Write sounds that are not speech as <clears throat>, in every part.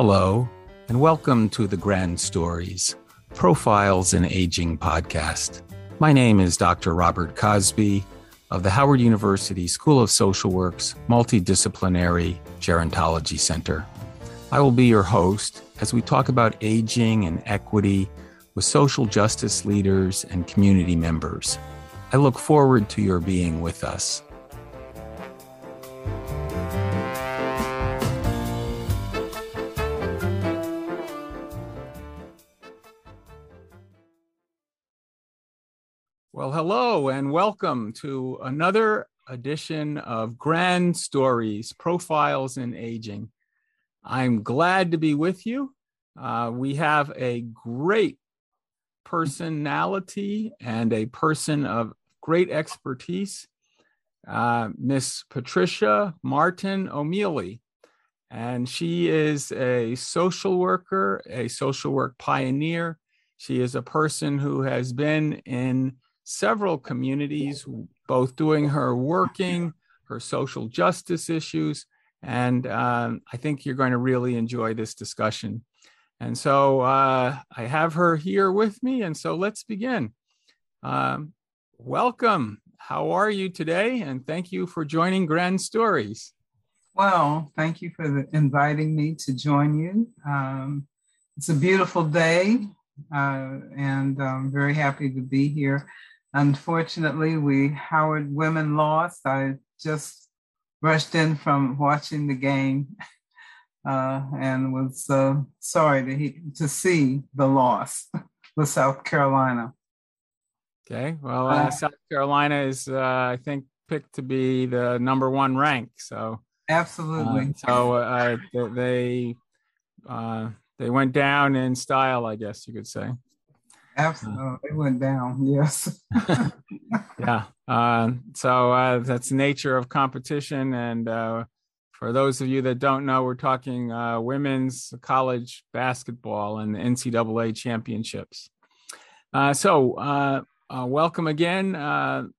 Hello, and welcome to the Grand Stories Profiles in Aging podcast. My name is Dr. Robert Cosby of the Howard University School of Social Work's Multidisciplinary Gerontology Center. I will be your host as we talk about aging and equity with social justice leaders and community members. I look forward to your being with us. Well, hello and welcome to another edition of Grand Stories Profiles in Aging. I'm glad to be with you. Uh, we have a great personality and a person of great expertise, uh, Miss Patricia Martin O'Mealy. And she is a social worker, a social work pioneer. She is a person who has been in several communities, both doing her working, her social justice issues. And um, I think you're going to really enjoy this discussion. And so uh, I have her here with me. And so let's begin. Um, welcome. How are you today? And thank you for joining Grand Stories. Well, thank you for the, inviting me to join you. Um, it's a beautiful day, uh, and I'm very happy to be here. Unfortunately, we Howard women lost. I just rushed in from watching the game <laughs> uh, and was uh, sorry to, he, to see the loss <laughs> with South Carolina. Okay, well, uh, uh South Carolina is, uh, I think, picked to be the number one rank. So absolutely. Uh, so they they went down in style, I guess you could say. Absolutely, it went down. <laughs> Yes. <laughs> yeah. Uh, so uh, that's the nature of competition. And uh, for those of you that don't know, we're talking uh, women's college basketball and the NCAA championships. Uh, so, uh, welcome again.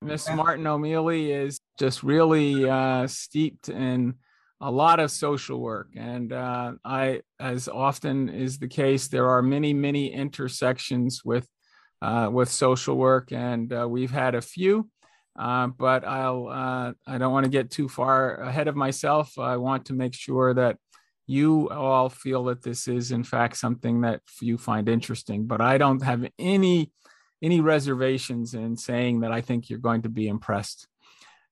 Miss Martin O'Meally is just really steeped in a lot of social work. And uh, i as often is the case there are many many intersections with uh, with social work. And uh, we've had a few uh, but i'll uh, i don't want to get too far ahead of myself. I want to make sure that you all feel that this is in fact something that you find interesting. But i don't have any any reservations in saying that i think you're going to be impressed.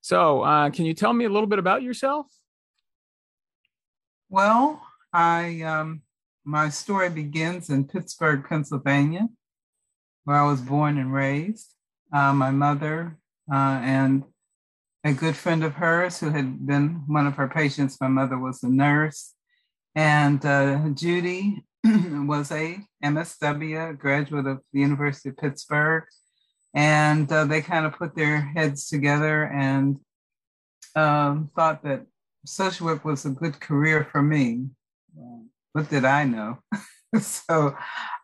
So uh, can you tell me a little bit about yourself well, I um, my story begins in Pittsburgh, Pennsylvania, where I was born and raised. Uh, my mother uh, and a good friend of hers who had been one of her patients. My mother was a nurse, and uh, Judy <clears throat> was a MSW, graduate of the University of Pittsburgh, and uh, they kind of put their heads together and um, thought that social work was a good career for me. What did I know? <laughs> so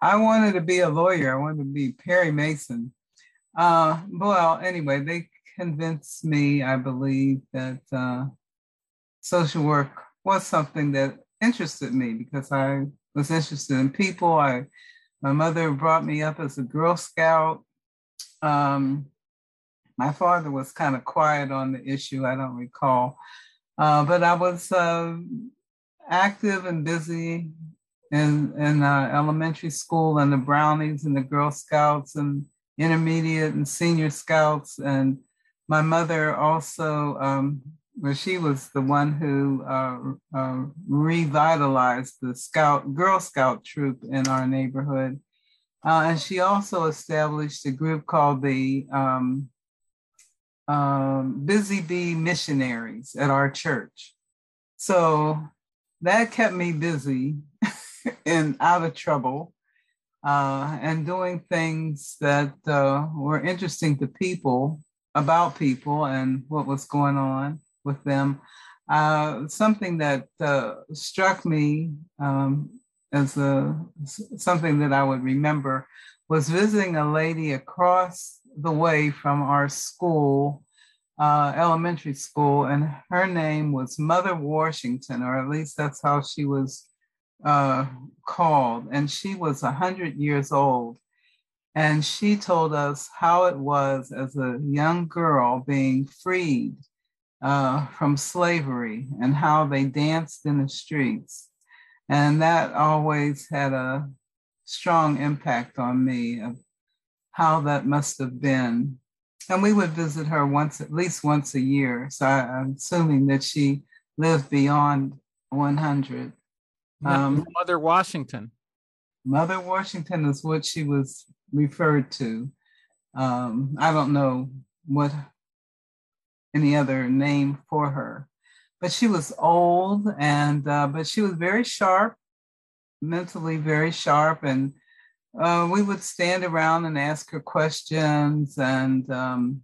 I wanted to be a lawyer. I wanted to be Perry Mason. Uh, well, anyway, they convinced me, I believe, that uh, social work was something that interested me because I was interested in people. I, my mother brought me up as a Girl Scout. Um, my father was kind of quiet on the issue. I don't recall. Uh, but I was uh, active and busy in, in uh, elementary school and the Brownies and the Girl Scouts and intermediate and senior scouts. And my mother also, um, well, she was the one who uh, uh, revitalized the Scout Girl Scout troop in our neighborhood. Uh, and she also established a group called the um, um, Busy Bee missionaries at our church. So that kept me busy <laughs> and out of trouble uh, and doing things that uh, were interesting to people about people and what was going on with them. Uh, something that uh, struck me um, as a, something that I would remember was visiting a lady across the way from our school, uh, elementary school, and her name was Mother Washington, or at least that's how she was uh, called, and she was 100 years old. And she told us how it was as a young girl being freed uh, from slavery and how they danced in the streets. And that always had a strong impact on me of how that must have been. And we would visit her once, at least once a year. So I, am assuming that she lived beyond 100. Um, Mother Washington. Mother Washington is what she was referred to. Um, I don't know what any other name for her, but she was old and uh, but she was very sharp, mentally very sharp, and uh, we would stand around and ask her questions, and um,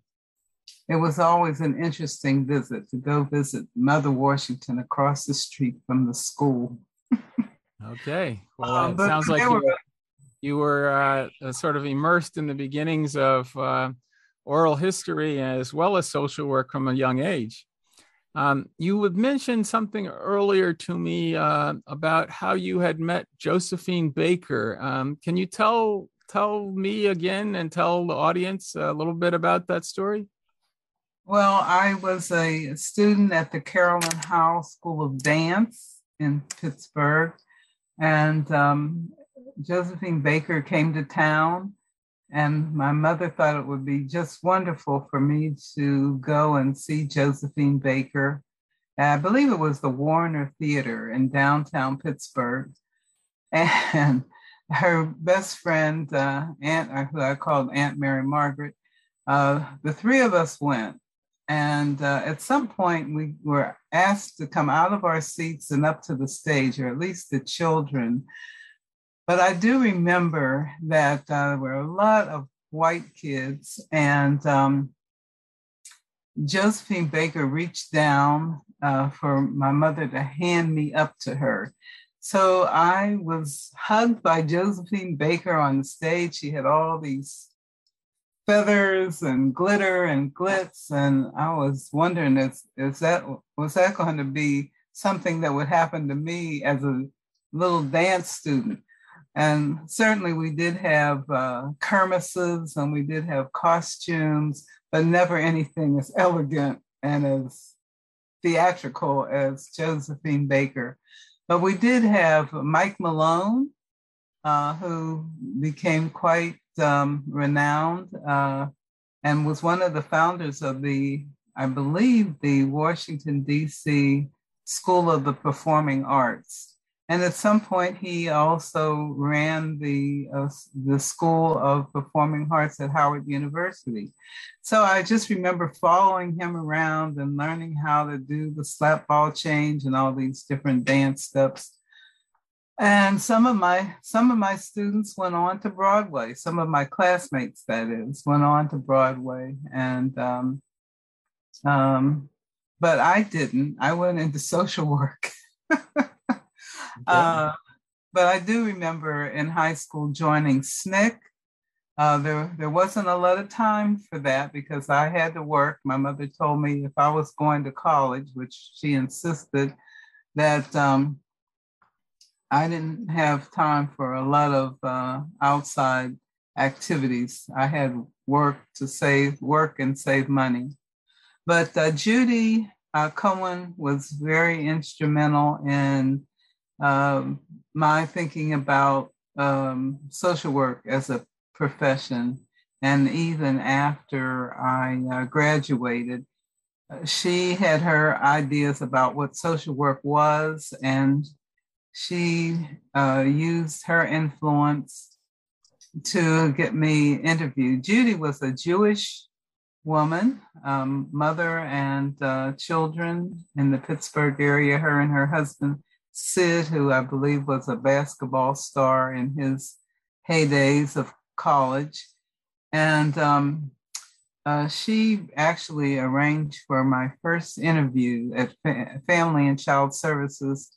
it was always an interesting visit to go visit Mother Washington across the street from the school. okay, well, um, it sounds like you were, you were uh, sort of immersed in the beginnings of uh, oral history as well as social work from a young age. Um, you had mentioned something earlier to me uh, about how you had met Josephine Baker. Um, can you tell tell me again and tell the audience a little bit about that story? Well, I was a student at the Carolyn Howe School of Dance in Pittsburgh, and um, Josephine Baker came to town and my mother thought it would be just wonderful for me to go and see Josephine Baker. I believe it was the Warner Theater in downtown Pittsburgh. <laughs> And her best friend, uh, Aunt, uh, who I called Aunt Mary Margaret, uh, the three of us went. And uh, at some point, we were asked to come out of our seats and up to the stage, or at least the children, but I do remember that uh, there were a lot of white kids, and um, Josephine Baker reached down uh, for my mother to hand me up to her. So I was hugged by Josephine Baker on the stage. She had all these feathers and glitter and glitz, and I was wondering is, is that was that going to be something that would happen to me as a little dance student? And certainly we did have uh, kermesses and we did have costumes, but never anything as elegant and as theatrical as Josephine Baker. But we did have Mike Malone, uh, who became quite um, renowned uh, and was one of the founders of the, I believe, the Washington, D.C. School of the Performing Arts. And at some point, he also ran the, uh, the School of Performing Arts at Howard University. So I just remember following him around and learning how to do the slap ball change and all these different dance steps. And some of my some of my students went on to Broadway. Some of my classmates, that is, went on to Broadway. And um, um, but I didn't. I went into <laughs> social work. <laughs> Uh, but I do remember in high school joining SNCC. Uh, there, there wasn't a lot of time for that because I had to work. My mother told me if I was going to college, which she insisted, that um, I didn't have time for a lot of uh, outside activities. I had work to save, work and save money. But uh, Judy uh, Cohen was very instrumental in um, my thinking about um, social work as a profession. And even after I uh, graduated, uh, she had her ideas about what social work was, and she uh, used her influence to get me interviewed. Judy was a Jewish woman, um, mother and uh, children in the Pittsburgh area. Her and her husband Sid, who I believe was a basketball star in his heydays of college. And um, uh, she actually arranged for my first interview at Fa- Family and Child Services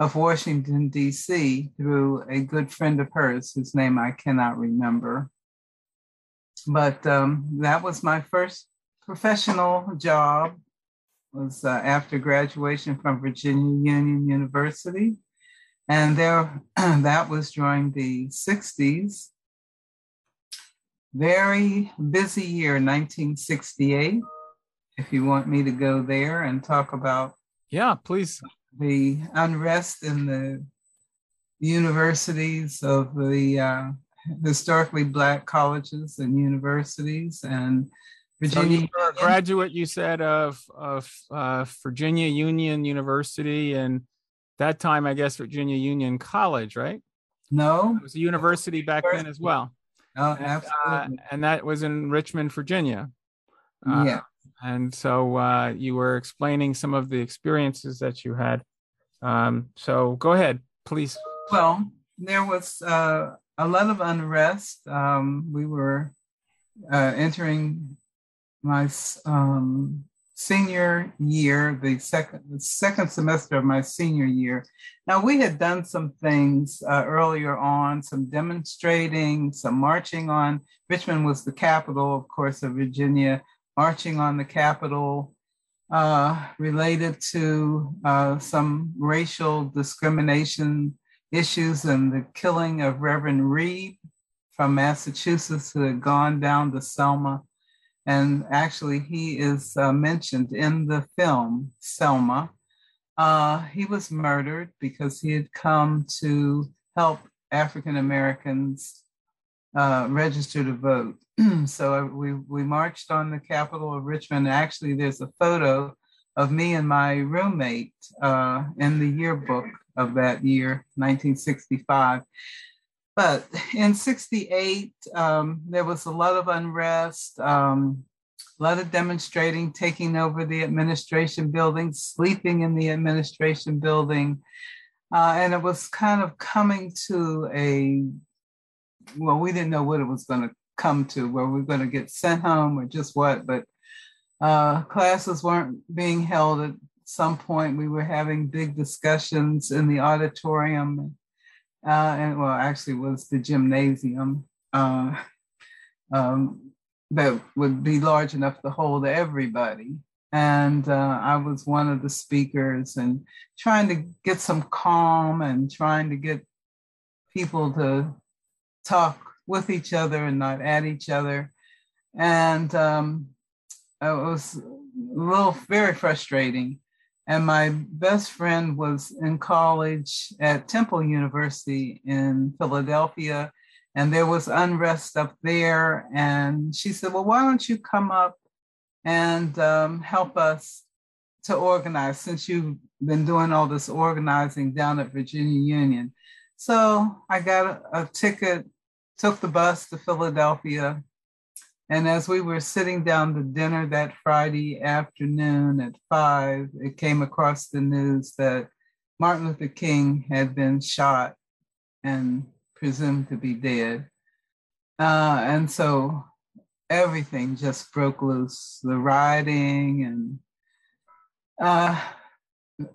of Washington, D.C., through a good friend of hers whose name I cannot remember. But um, that was my first professional job was uh, after graduation from Virginia Union University. And there, <clears throat> that was during the 60s. Very busy year, 1968. If you want me to go there and talk about yeah, please. The unrest in the universities of the uh, historically black colleges and universities and Virginia. So you were a graduate, you said, of of uh, Virginia Union University, and that time, I guess, Virginia Union College, right? No, it was a university back then as well. Oh, absolutely. And, uh, and that was in Richmond, Virginia. Uh, yeah. And so uh, you were explaining some of the experiences that you had. Um, so go ahead, please. Well, there was uh, a lot of unrest. Um, we were uh, entering my um, senior year, the second the second semester of my senior year. Now we had done some things uh, earlier on, some demonstrating, some marching on. Richmond was the capital, of course, of Virginia marching on the Capitol uh, related to uh, some racial discrimination issues and the killing of Reverend Reeb from Massachusetts who had gone down to Selma. And actually, he is uh, mentioned in the film Selma. Uh, he was murdered because he had come to help African Americans uh, register to vote. <clears throat> so uh, we, we marched on the Capitol of Richmond. Actually, there's a photo of me and my roommate uh, in the yearbook of that year, 1965. But in 68, um, there was a lot of unrest, um, a lot of demonstrating, taking over the administration building, sleeping in the administration building. Uh, and it was kind of coming to a, well, we didn't know what it was going to come to where we're going to get sent home or just what, but uh, classes weren't being held at some point. We were having big discussions in the auditorium, uh, and well, actually, was the gymnasium uh, um, that would be large enough to hold everybody. And uh, I was one of the speakers and trying to get some calm and trying to get people to talk with each other and not at each other. And um, it was a little very frustrating. And my best friend was in college at Temple University in Philadelphia, and there was unrest up there. And she said, Well, why don't you come up and um, help us to organize since you've been doing all this organizing down at Virginia Union? So I got a, a ticket took the bus to Philadelphia. And as we were sitting down to dinner that Friday afternoon at five, it came across the news that Martin Luther King had been shot and presumed to be dead. Uh, and so everything just broke loose the rioting and uh,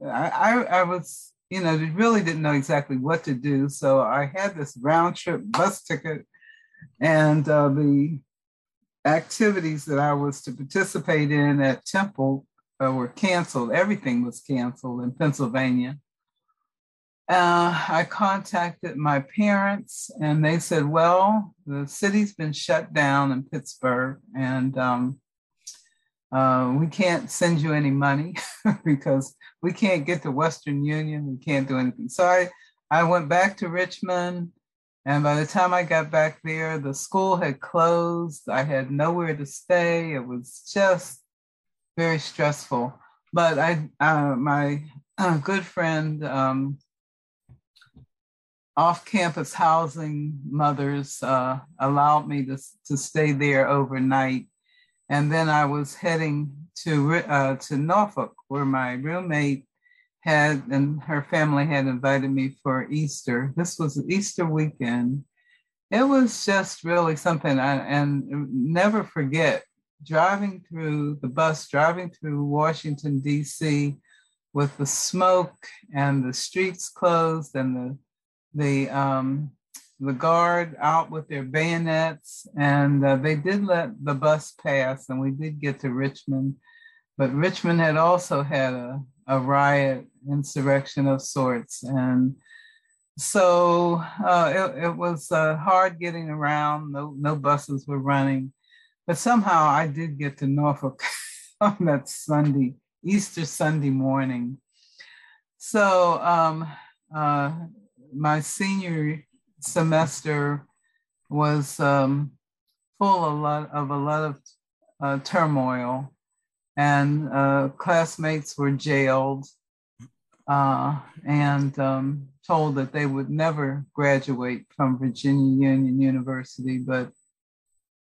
I, I was you know, really didn't know exactly what to do. So I had this round trip bus ticket, and uh, the activities that I was to participate in at Temple uh, were canceled. Everything was canceled in Pennsylvania. Uh, I contacted my parents, and they said, "Well, the city's been shut down in Pittsburgh, and um, uh, we can't send you any money <laughs> because we can't get to Western Union. We can't do anything. So I, I went back to Richmond. And by the time I got back there, the school had closed. I had nowhere to stay. It was just very stressful. But I, uh, my uh, good friend, um, off-campus housing mothers uh, allowed me to, to stay there overnight and then I was heading to uh, to Norfolk, where my roommate had and her family had invited me for Easter. This was Easter weekend. It was just really something, I, and never forget driving through the bus, driving through Washington D.C. with the smoke and the streets closed and the the um, the guard out with their bayonets, and uh, they did let the bus pass, and we did get to Richmond. But Richmond had also had a, a riot, insurrection of sorts, and so uh, it, it, was uh, hard getting around. No, no buses were running, but somehow I did get to Norfolk <laughs> on that Sunday, Easter Sunday morning. So um, uh, my senior semester was um, full of a lot of a lot of uh, turmoil, and uh, classmates were jailed uh, and um, told that they would never graduate from Virginia Union University, but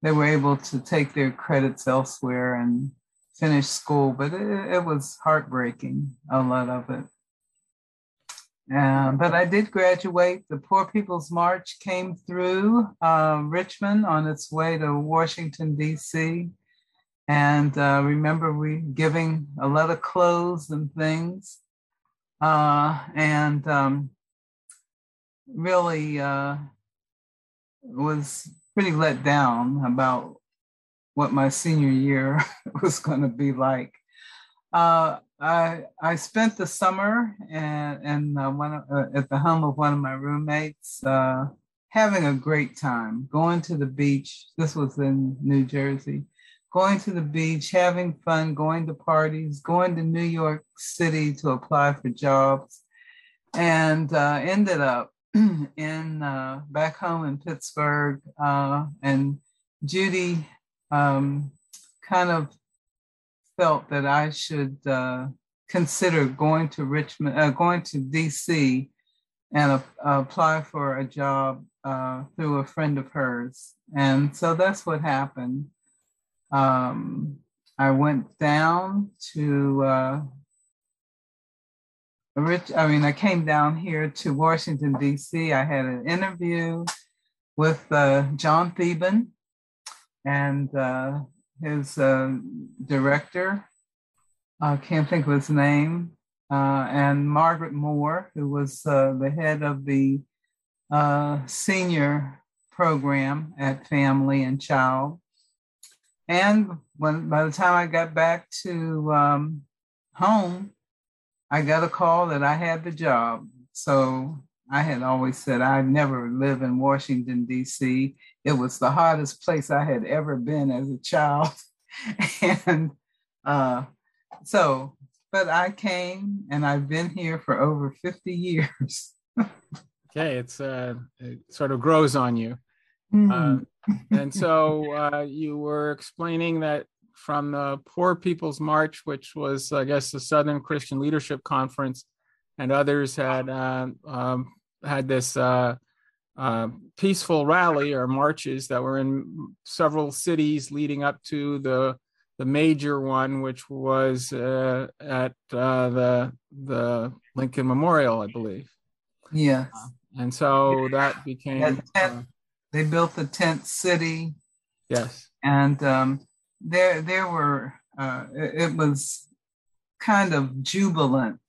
they were able to take their credits elsewhere and finish school. But it, it was heartbreaking, a lot of it. Uh, but I did graduate. The Poor People's March came through uh, Richmond on its way to Washington, D.C. And uh, remember, we giving a lot of clothes and things. Uh, and um, really uh, was pretty let down about what my senior year <laughs> was going to be like. Uh, I I spent the summer and and uh, one uh, at the home of one of my roommates, uh, having a great time, going to the beach. This was in New Jersey, going to the beach, having fun, going to parties, going to New York City to apply for jobs, and uh, ended up <clears throat> in uh, back home in Pittsburgh. Uh, and Judy um, kind of felt that I should uh, consider going to Richmond, uh, going to DC, and apply for a job uh, through a friend of hers. And so that's what happened. Um, I went down to uh, Rich. I mean, I came down here to Washington D.C. I had an interview with uh, John Theben, and uh, his uh, director. I can't think of his name. Uh, and Margaret Moore, who was uh, the head of the senior program at Family and Child. And when by the time I got back to um, home, I got a call that I had the job. So I had always said I'd never live in Washington, D.C. It was the hottest place I had ever been as a child. <laughs> and uh, so, but I came and I've been here for over 50 years. <laughs> okay, it's uh, it sort of grows on you. Mm-hmm. Uh, and so uh, you were explaining that from the Poor People's March, which was, I guess, the Southern Christian Leadership Conference, and others had uh, um, had this uh, uh, peaceful rally or marches that were in several cities leading up to the the major one, which was uh, at uh, the the Lincoln Memorial, I believe. Yeah. and so that became. Uh, they built the tent city. Yes. And um, there there were uh, it, it was kind of jubilant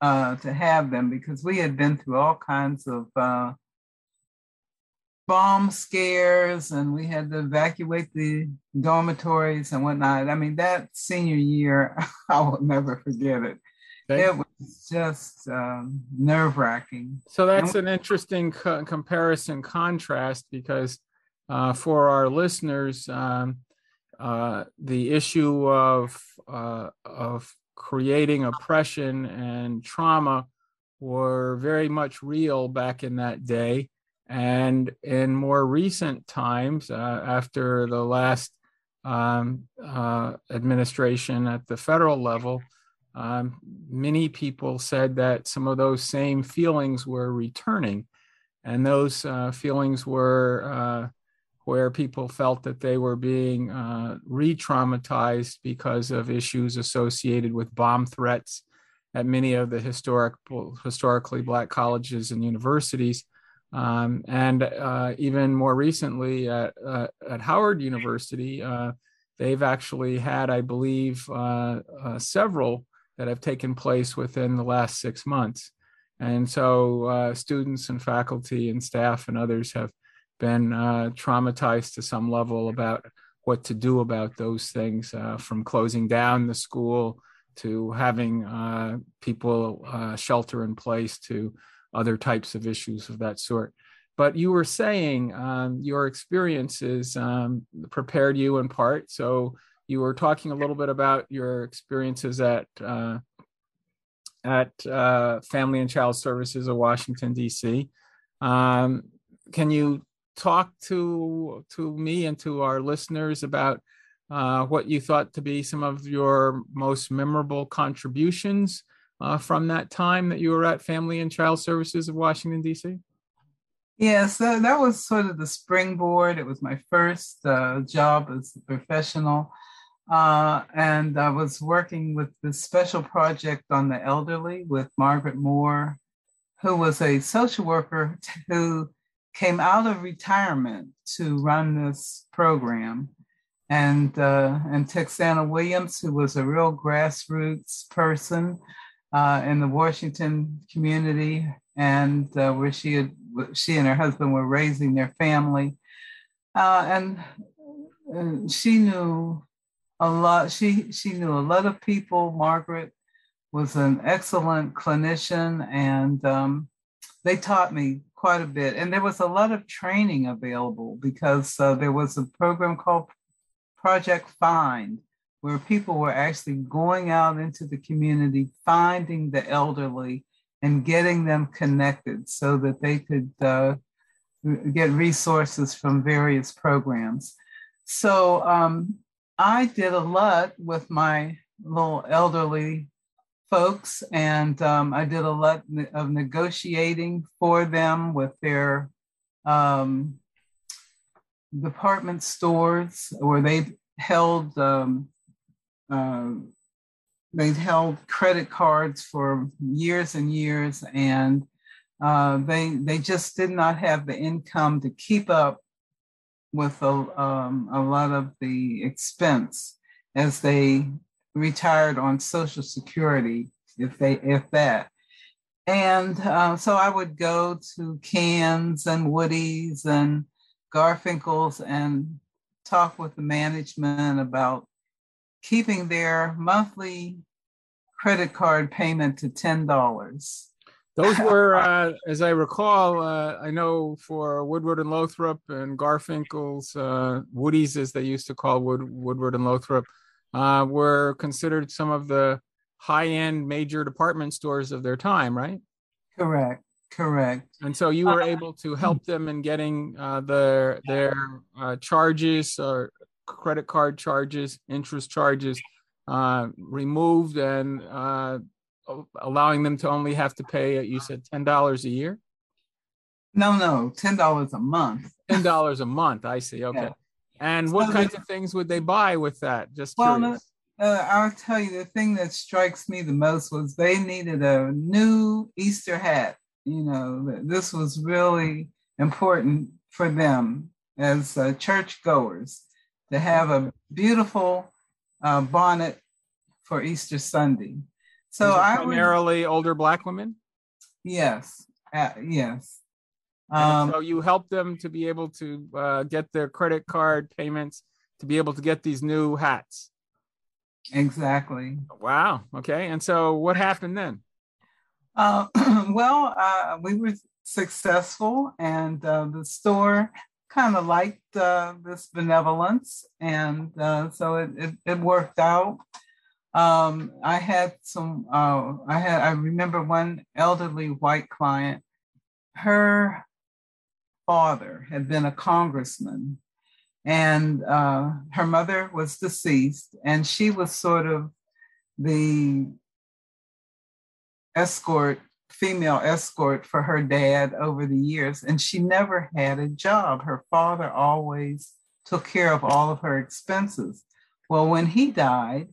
uh, to have them because we had been through all kinds of uh, bomb scares and we had to evacuate the dormitories and whatnot. I mean, that senior year, <laughs> I will never forget it. Okay. It just um, nerve wracking. So that's an interesting co- comparison contrast because uh, for our listeners, um, uh, the issue of uh, of creating oppression and trauma were very much real back in that day. And in more recent times, uh, after the last um, uh, administration at the federal level, um, many people said that some of those same feelings were returning. And those uh, feelings were uh, where people felt that they were being uh, re traumatized because of issues associated with bomb threats at many of the historic, historically Black colleges and universities. Um, and uh, even more recently at, uh, at Howard University, uh, they've actually had, I believe, several that have taken place within the last six months. And so students and faculty and staff and others have been uh, traumatized to some level about what to do about those things, uh, from closing down the school to having uh, people uh, shelter in place to other types of issues of that sort. But you were saying um, your experiences um, prepared you in part. So you were talking a little bit about your experiences at uh, at uh, Family and Child Services of Washington D.C. Um, can you talk to to me and to our listeners about uh, what you thought to be some of your most memorable contributions uh, from that time that you were at Family and Child Services of Washington D.C. Yes, that, that was sort of the springboard. It was my first uh, job as a professional. Uh, and I was working with this special project on the elderly with Margaret Moore, who was a social worker who came out of retirement to run this program. And, uh, and Texana Williams, who was a real grassroots person uh, in the Washington community, and uh, where she had, she and her husband were raising their family. Uh, and, and she knew a lot. She she knew a lot of people. Margaret was an excellent clinician, and um, they taught me quite a bit. And there was a lot of training available because uh, there was a program called Project Find, where people were actually going out into the community, finding the elderly, and getting them connected so that they could uh, get resources from various programs. So um, I did a lot with my little elderly folks, and um, I did a lot of negotiating for them with their um, department stores, where they held um, uh, they held credit cards for years and years, and uh, they they just did not have the income to keep up with a, um, a lot of the expense as they retired on Social Security, if they if that. And uh, so I would go to Kann's and Woody's and Garfinkel's and talk with the management about keeping their monthly credit card payment to ten dollars those <laughs> were, uh, as I recall, uh, I know for Woodward and Lothrop and Garfinkel's, uh, Woody's, as they used to call Wood, Woodward and Lothrop, uh, were considered some of the high-end major department stores of their time, right? Correct. Correct. And so you were uh, able to help them in getting uh, their their charges or credit card charges, interest charges removed and allowing them to only have to pay, you said $10 a year? No, no, $10 a month. $10 a month. I see. Okay. Yeah. And what so kinds of things would they buy with that? Just well, curious. Uh, I'll tell you the thing that strikes me the most was they needed a new Easter hat. You know, this was really important for them as uh, church goers to have a beautiful uh, bonnet for Easter Sunday. So I primarily would, older black women. Yes, uh, yes. Um, so you help them to be able to uh, get their credit card payments to be able to get these new hats. Exactly. Wow. Okay. And so what happened then? Uh, <clears throat> well, uh, we were successful, and uh, the store kind of liked uh, this benevolence, and uh, so it, it, it worked out. Um, I had some, uh, I had, I remember one elderly white client, her father had been a congressman and uh, her mother was deceased and she was sort of the escort female escort for her dad over the years and she never had a job. Her father always took care of all of her expenses. Well when he died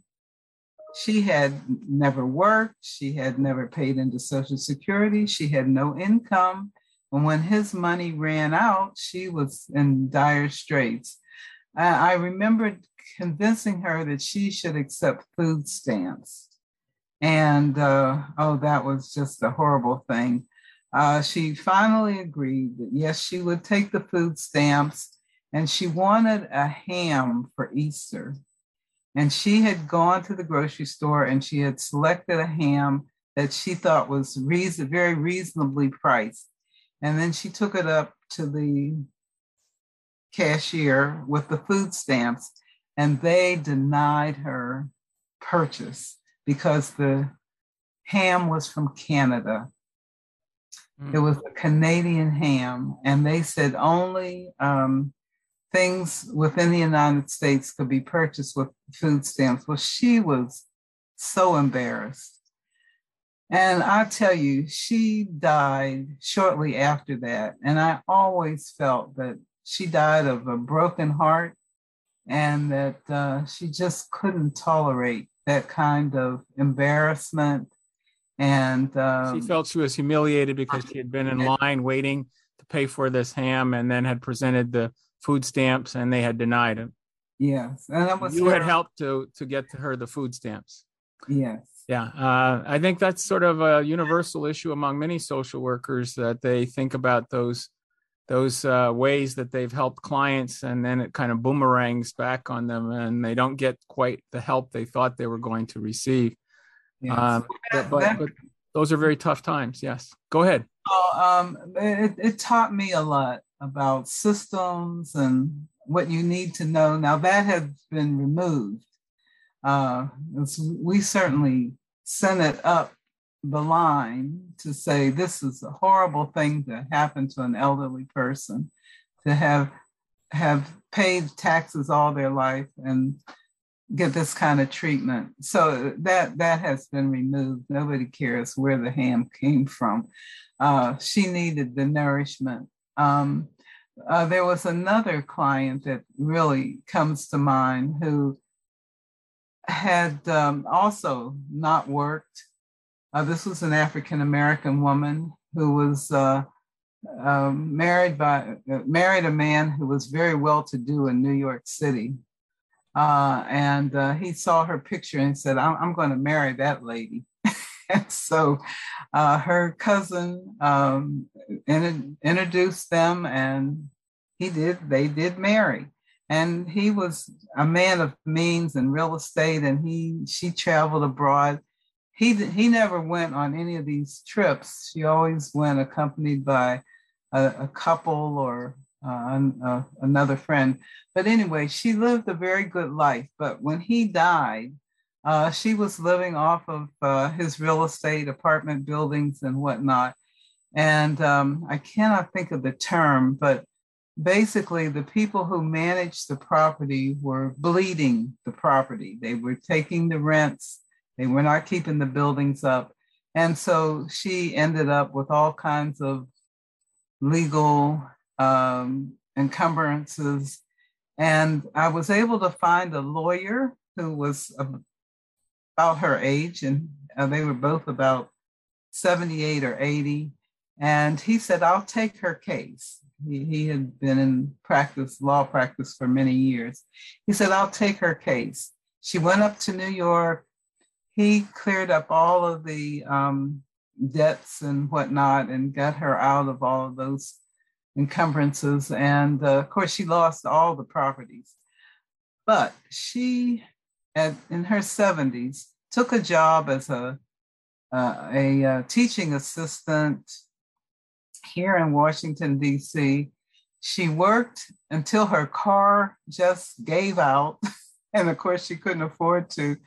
she had never worked, she had never paid into Social Security, she had no income. And when his money ran out, she was in dire straits. I, I remember convincing her that she should accept food stamps. And uh, oh, that was just a horrible thing. Uh, she finally agreed that yes, she would take the food stamps and she wanted a ham for Easter. And she had gone to the grocery store and she had selected a ham that she thought was reason, very reasonably priced. And then she took it up to the cashier with the food stamps, and they denied her purchase because the ham was from Canada. Mm. It was a Canadian ham, and they said only um, things within the United States could be purchased with food stamps. Well, she was so embarrassed. And I tell you, she died shortly after that. And I always felt that she died of a broken heart and that uh, she just couldn't tolerate that kind of embarrassment. And um, she felt she was humiliated because she had been in line waiting to pay for this ham and then had presented the food stamps and they had denied him. Yes. And that was you had helped to to get to her the food stamps. Yes. Yeah, uh, I think that's sort of a universal issue among many social workers that they think about those those uh, ways that they've helped clients and then it kind of boomerangs back on them and they don't get quite the help they thought they were going to receive yes. um, but, but, but, those are very tough times yes go ahead oh, um, it, it taught me a lot about systems and what you need to know. Now that has been removed. Uh, we certainly sent it up the line to say this is a horrible thing to happen to an elderly person to have have paid taxes all their life and get this kind of treatment. So that that has been removed. Nobody cares where the ham came from. Uh, she needed the nourishment. Um, uh, there was another client that really comes to mind who had um, also not worked uh, this was an African American woman who was uh, uh, married by uh, married a man who was very well to do in New York City, uh, and uh, he saw her picture and said, "I'm, I'm going to marry that lady." <laughs> so, her cousin um, in, introduced them, and he did. They did marry and he was a man of means and real estate and he she traveled abroad he he never went on any of these trips. She always went accompanied by a, a couple or uh, uh, another friend. But anyway, she lived a very good life. But when he died, uh, she was living off of uh, his real estate, apartment buildings, and whatnot. And um, I cannot think of the term, but basically, the people who managed the property were bleeding the property. They were taking the rents they were not keeping the buildings up. And so she ended up with all kinds of legal um, encumbrances. And I was able to find a lawyer who was about her age, and uh, they were both about 78 or 80. And he said, I'll take her case. He, he had been in practice, law practice for many years. He said, I'll take her case. She went up to New York he cleared up all of the um, debts and whatnot and got her out of all of those encumbrances. And uh, of course, she lost all the properties. But she, at, in her 70s, took a job as a, uh, a uh, teaching assistant here in Washington, D.C. She worked until her car just gave out. <laughs> and of course, she couldn't afford to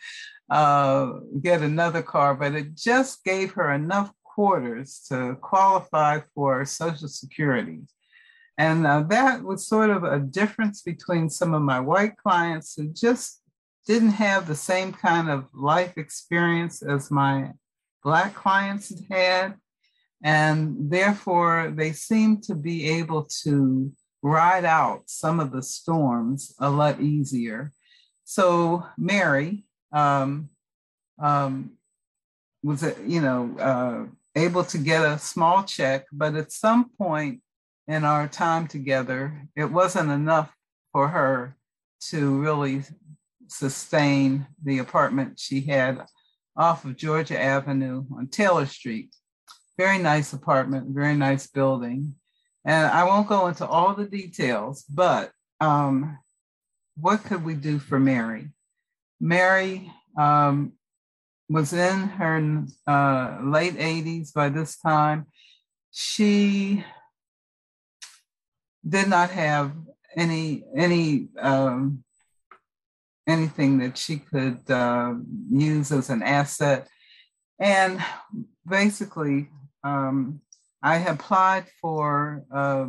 uh, get another car, but it just gave her enough quarters to qualify for Social Security. And uh, that was sort of a difference between some of my white clients who just didn't have the same kind of life experience as my Black clients had. And therefore, they seemed to be able to ride out some of the storms a lot easier. So, Mary, um, um, was, you know, uh, able to get a small check, but at some point in our time together, it wasn't enough for her to really sustain the apartment she had off of Georgia Avenue on Taylor Street. Very nice apartment, very nice building. And I won't go into all the details, but um, what could we do for Mary? Mary um, was in her uh, late 80s by this time. She did not have any any um, anything that she could uh, use as an asset, and basically, um, I applied for uh,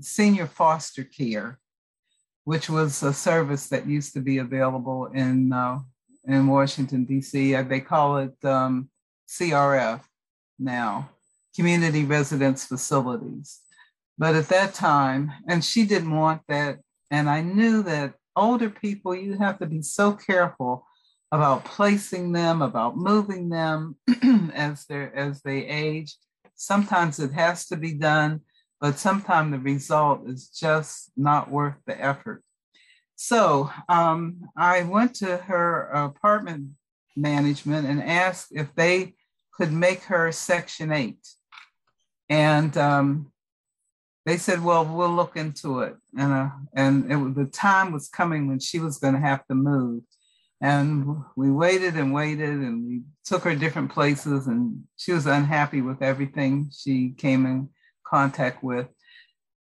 senior foster care, which was a service that used to be available in uh, in Washington D.C. Uh, they call it um, CRF now, Community Residence Facilities. But at that time, and she didn't want that, and I knew that older people, you have to be so careful about placing them, about moving them <clears throat> as they as they age. Sometimes it has to be done, but sometimes the result is just not worth the effort. So um, I went to her apartment management and asked if they could make her Section 8. And um, they said, well, we'll look into it. And, uh, and it, the time was coming when she was going to have to move. And we waited and waited and we took her different places and she was unhappy with everything she came in contact with.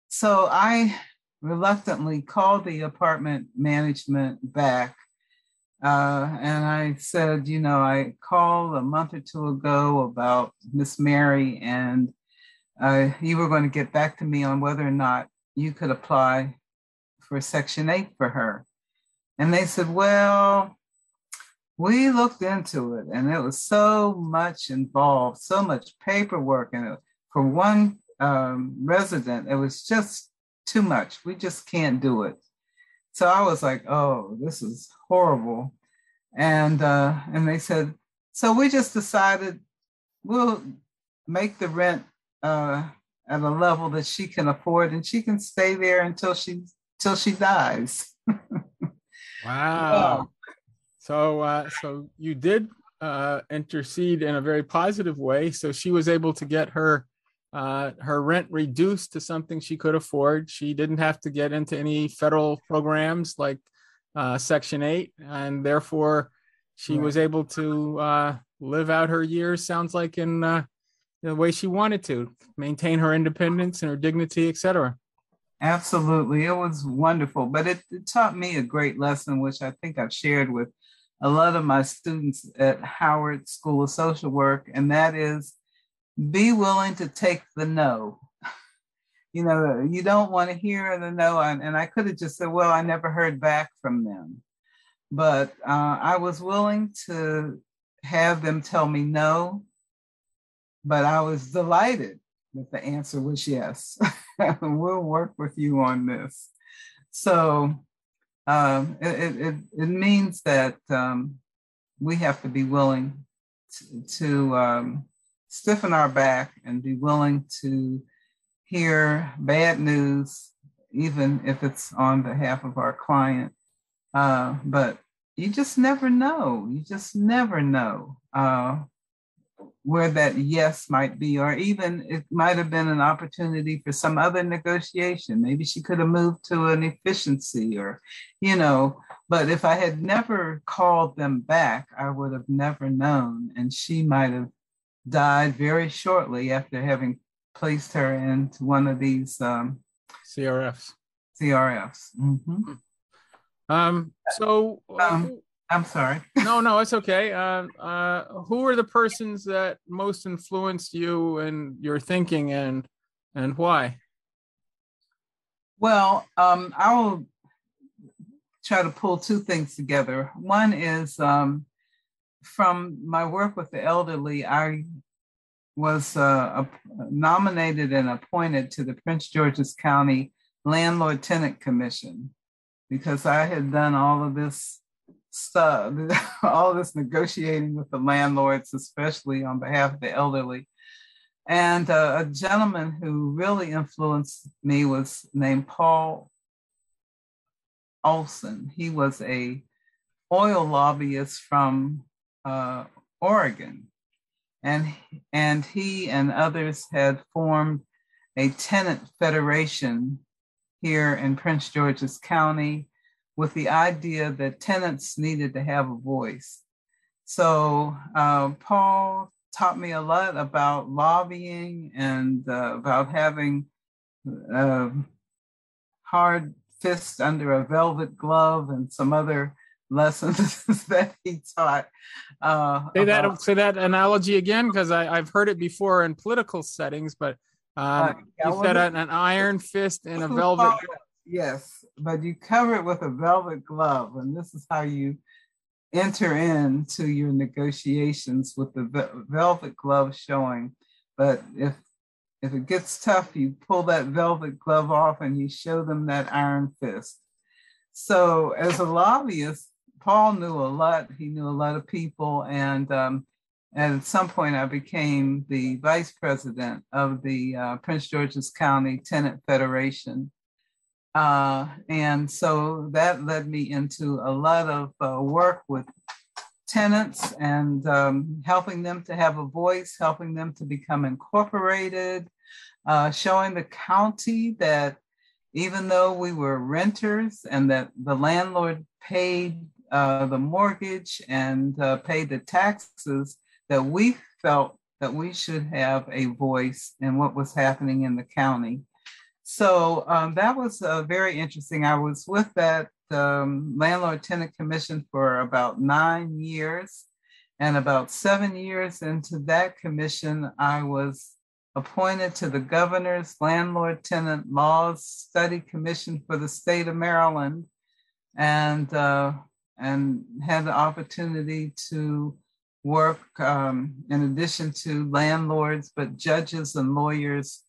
So I reluctantly called the apartment management back. Uh, and I said, you know, I called a month or two ago about Miss Mary and uh, you were going to get back to me on whether or not you could apply for Section 8 for her. And they said, well, we looked into it and it was so much involved, so much paperwork. And for one um, resident, it was just too much. We just can't do it. So I was like, oh, this is horrible. And uh, and they said, so we just decided we'll make the rent uh, at a level that she can afford, and she can stay there until she till she dies. <laughs> wow. So uh, so you did uh, intercede in a very positive way. So she was able to get her uh, her rent reduced to something she could afford. She didn't have to get into any federal programs like uh, Section Eight, and therefore she was able to uh, live out her years. Sounds like in uh, the way she wanted to maintain her independence and her dignity, etc. Absolutely. It was wonderful, but it, it, taught me a great lesson, which I think I've shared with a lot of my students at Howard School of Social Work, and that is be willing to take the no. <laughs> you know, you don't want to hear the no. And, and I could have just said, well, I never heard back from them. But uh, I was willing to have them tell me no but I was delighted that the answer was yes. <laughs> we'll work with you on this. So um, it, it, it, means that um, we have to be willing to, to um, stiffen our back and be willing to hear bad news, even if it's on behalf of our client. Uh, but you just never know. You just never know uh, where that yes might be, or even it might have been an opportunity for some other negotiation. Maybe she could have moved to an efficiency, or, you know, but if I had never called them back, I would have never known. And she might have died very shortly after having placed her into one of these um, CRFs. CRFs. Mm-hmm. Um, so, um, I'm sorry. <laughs> no, no, it's okay. Uh, uh, who are the persons that most influenced you and your thinking, and and why? Well, um, I will try to pull two things together. One is um, from my work with the elderly. I was uh, nominated and appointed to the Prince George's County Landlord Tenant Commission because I had done all of this stuff, <laughs> all this negotiating with the landlords, especially on behalf of the elderly. And uh, a gentleman who really influenced me was named Paul Olson. He was a oil lobbyist from uh, Oregon, and and he and others had formed a tenant federation here in Prince George's County with the idea that tenants needed to have a voice. So uh, Paul taught me a lot about lobbying and uh, about having uh, hard fist under a velvet glove and some other lessons <laughs> that he taught. Uh, say that about, say that analogy again because I've heard it before in political settings, but um, uh, you said an, an iron fist and a velvet. Yes, but you cover it with a velvet glove, and this is how you enter into your negotiations with the velvet glove showing. But if if it gets tough, you pull that velvet glove off and you show them that iron fist. So, as a lobbyist, Paul knew a lot. He knew a lot of people, and um, at some point, I became the vice president of the uh, Prince George's County Tenant Federation. Uh, and so that led me into a lot of uh, work with tenants and um, helping them to have a voice, helping them to become incorporated, uh, showing the county that even though we were renters and that the landlord paid uh, the mortgage and uh, paid the taxes, that we felt that we should have a voice in what was happening in the county. So um, that was uh, very interesting. I was with that um, landlord tenant commission for about nine years. And about seven years into that commission, I was appointed to the governor's landlord tenant laws study commission for the state of Maryland and, uh, and had the opportunity to work um, in addition to landlords, but judges and lawyers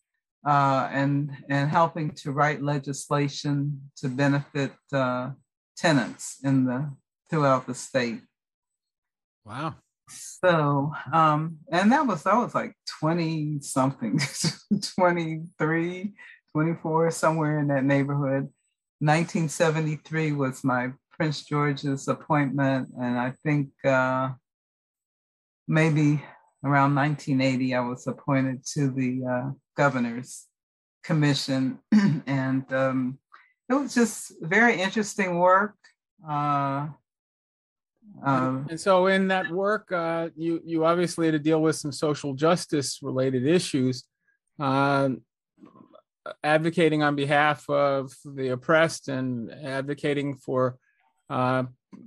uh, and and helping to write legislation to benefit uh, tenants in the throughout the state. Wow. So, um, and that was that was like 20 something, <laughs> 23, 24, somewhere in that neighborhood. 1973 was my Prince George's appointment, and I think uh, maybe around 1980 I was appointed to the uh, governor's commission, <clears throat> and um, it was just very interesting work. Uh, um, and so, in that work, uh, you you obviously had to deal with some social justice related issues, uh, advocating on behalf of the oppressed and advocating for uh,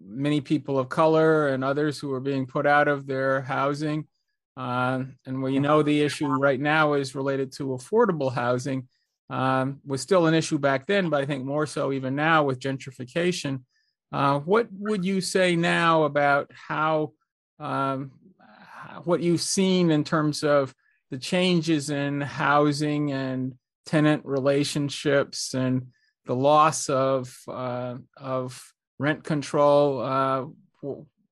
many people of color and others who are being put out of their housing. Uh, and we know the issue right now is related to affordable housing. Um, was still an issue back then, but I think more so even now with gentrification. Uh, what would you say now about how um, what you've seen in terms of the changes in housing and tenant relationships and the loss of uh, of rent control? Uh,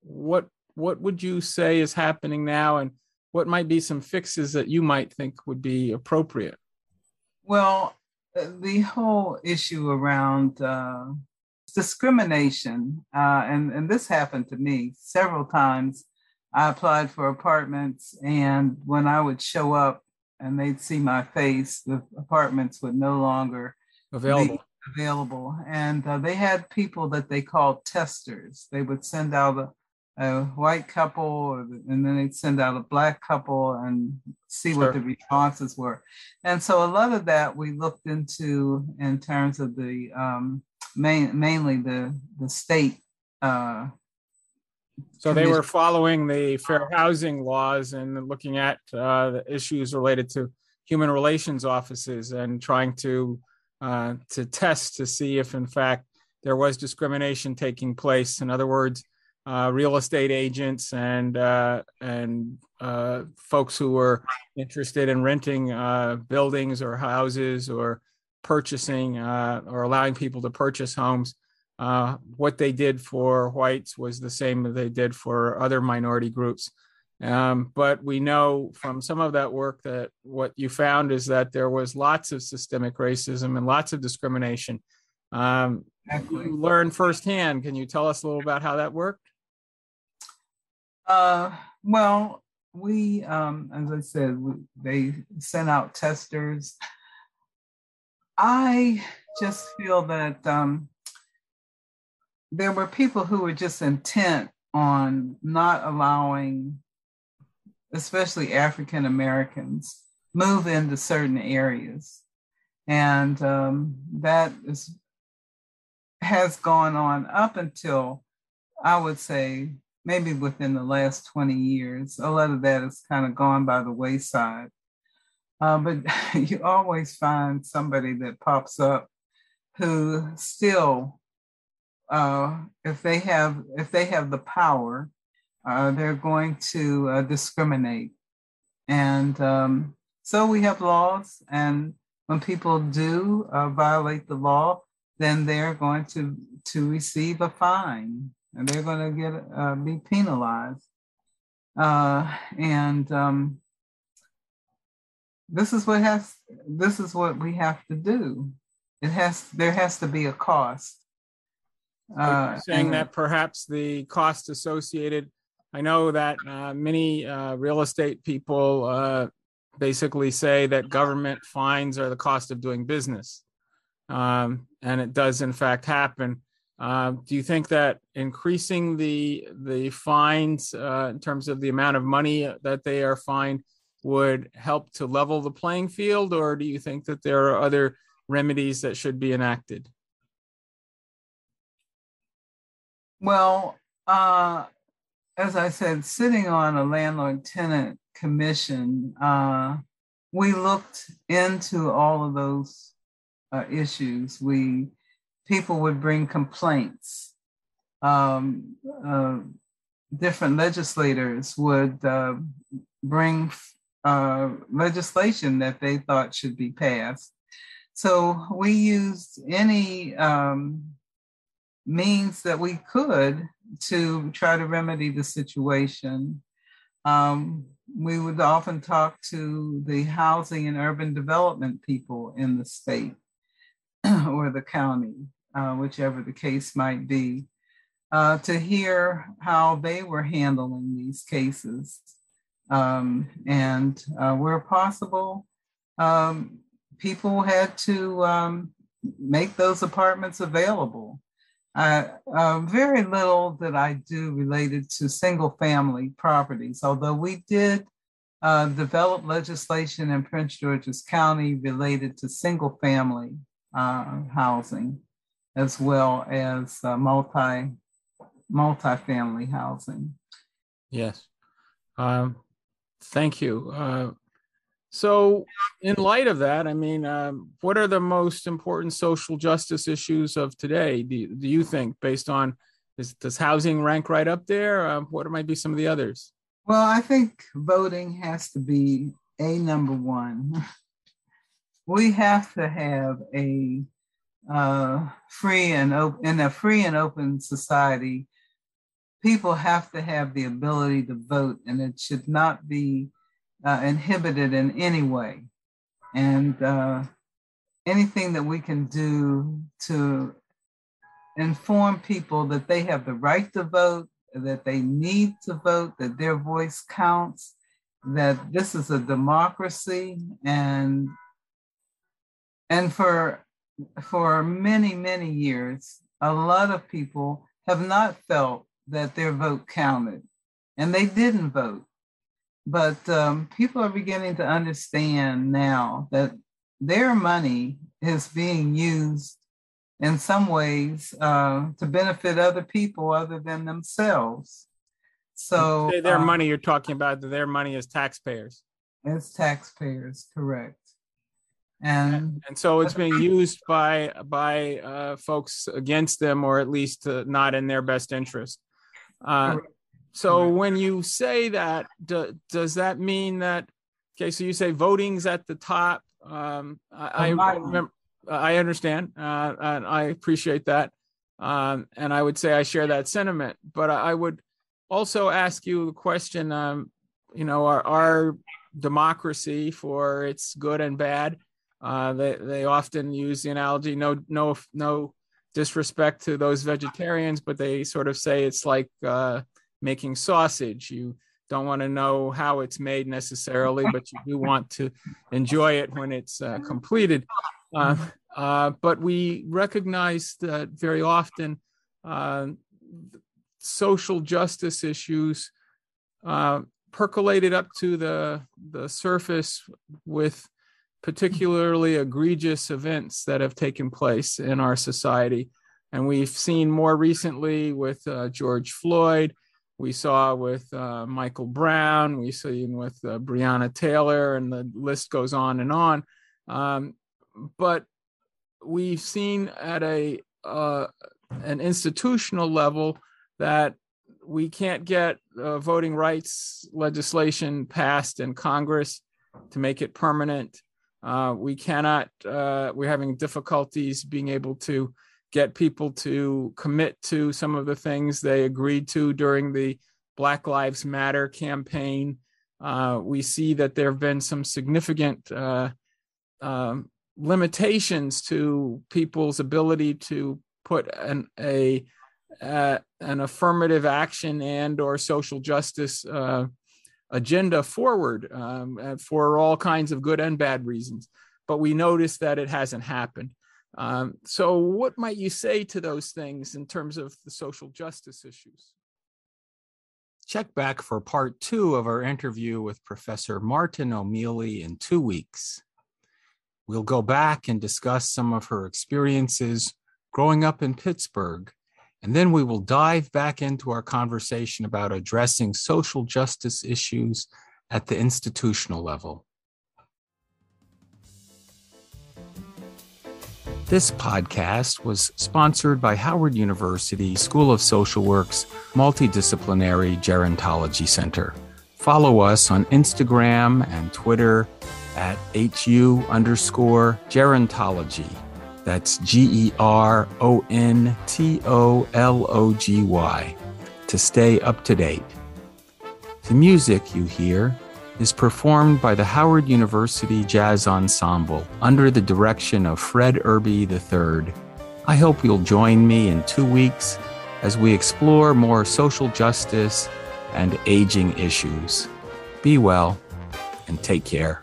what what would you say is happening now, and what might be some fixes that you might think would be appropriate? Well, the whole issue around uh, discrimination, uh, and, and this happened to me several times. I applied for apartments, and when I would show up and they'd see my face, the apartments would no longer available. available. And uh, they had people that they called testers. They would send out a a white couple and then they'd send out a black couple and see sure. what the responses were. And so a lot of that we looked into in terms of the um, main, mainly the the state uh, so they were following the fair housing laws and looking at uh, the issues related to human relations offices and trying to uh, to test to see if in fact there was discrimination taking place. In other words uh, real estate agents and uh, and uh, folks who were interested in renting uh, buildings or houses or purchasing uh, or allowing people to purchase homes. Uh, what they did for whites was the same that they did for other minority groups. Um, but we know from some of that work that what you found is that there was lots of systemic racism and lots of discrimination. Um, you learned firsthand. Can you tell us a little about how that worked? Uh, well, we, um, as I said, we, they sent out testers. I just feel that um, there were people who were just intent on not allowing, especially African Americans, move into certain areas. And um, that is, has gone on up until, I would say, maybe within the last 20 years. A lot of that has kind of gone by the wayside. Uh, but <laughs> you always find somebody that pops up who still, uh, if they have if they have the power, uh, they're going to uh, discriminate. And um, so we have laws, and when people do uh, violate the law, then they're going to to receive a fine, and they're going to get uh, be penalized. and um, this is what has this is what we have to do. It has there has to be a cost. Uh, saying and, that perhaps the cost associated. I know that uh, many uh, real estate people uh, basically say that government fines are the cost of doing business, um, and it does in fact happen. Uh, do you think that increasing the the fines uh, in terms of the amount of money that they are fined would help to level the playing field, or do you think that there are other remedies that should be enacted? Well, uh, as I said, sitting on a landlord tenant commission, uh, we looked into all of those uh, issues. We people would bring complaints. Um, uh, different legislators would uh, bring uh, legislation that they thought should be passed. So we used any um, means that we could to try to remedy the situation. Um, we would often talk to the housing and urban development people in the state <clears throat> or the county, uh, whichever the case might be, uh, to hear how they were handling these cases. Um, and uh, where possible, um, people had to um, make those apartments available. Uh, very little that I do related to single family properties, although we did uh, develop legislation in Prince George's County related to single family uh, housing as well as uh, multi multi-family housing. Yes. Um, thank you. Uh, so, in light of that, I mean, um, what are the most important social justice issues of today? Do, do you think, based on is, does housing rank right up there? Um, what might be some of the others? Well, I think voting has to be a number one. <laughs> we have to have a uh, free and in a free and open society. People have to have the ability to vote, and it should not be uh, inhibited in any way. And uh, anything that we can do to inform people that they have the right to vote, that they need to vote, that their voice counts, that this is a democracy and and for for many many years a lot of people have not felt that their vote counted and they didn't vote but um, people are beginning to understand now that their money is being used in some ways uh, to benefit other people other than themselves. So their um, money you're talking about their money as taxpayers. As taxpayers, correct. And and so it's being used by by uh, folks against them, or at least uh, not in their best interest. Uh, so when you say that, do, does that mean that? Okay, so you say voting's at the top. Um, I, I remember. I understand, uh, and I appreciate that. Um, and I would say I share that sentiment. But I would also ask you the question: um, you know, our, our, democracy, for its good and bad, uh, they they often use the analogy. No, no, no disrespect to those vegetarians, but they sort of say it's like. Uh, making sausage. You don't want to know how it's made necessarily, but you do want to enjoy it when it's uh, completed. Uh, uh, but we recognize that very often uh, social justice issues percolated up to the the surface with particularly egregious events that have taken place in our society. And we've seen more recently with uh, George Floyd, we saw with uh, Michael Brown, we've seen with uh, Breonna Taylor, and the list goes on and on. Um, but we've seen at a uh, an institutional level that we can't get uh, voting rights legislation passed in Congress to make it permanent. Uh, we cannot, uh, we're having difficulties being able to get people to commit to some of the things they agreed to during the Black Lives Matter campaign. Uh, we see that there have been some significant uh, um, limitations to people's ability to put an, a uh, an affirmative action and or social justice uh, agenda forward um, uh, for all kinds of good and bad reasons. But we notice that it hasn't happened. Um, so, what might you say to those things in terms of the social justice issues? Check back for part two of our interview with Professor Martin O'Mealy in two weeks. We'll go back and discuss some of her experiences growing up in Pittsburgh and then we will dive back into our conversation about addressing social justice issues at the institutional level. This podcast was sponsored by Howard University School of Social Work's Multidisciplinary Gerontology Center. Follow us on Instagram and Twitter at HU underscore gerontology. That's G E R O N T O L O G Y to stay up to date. The music you hear is performed by the Howard University Jazz Ensemble under the direction of Fred Irby III. I hope you'll join me in two weeks as we explore more social justice and aging issues. Be well and take care.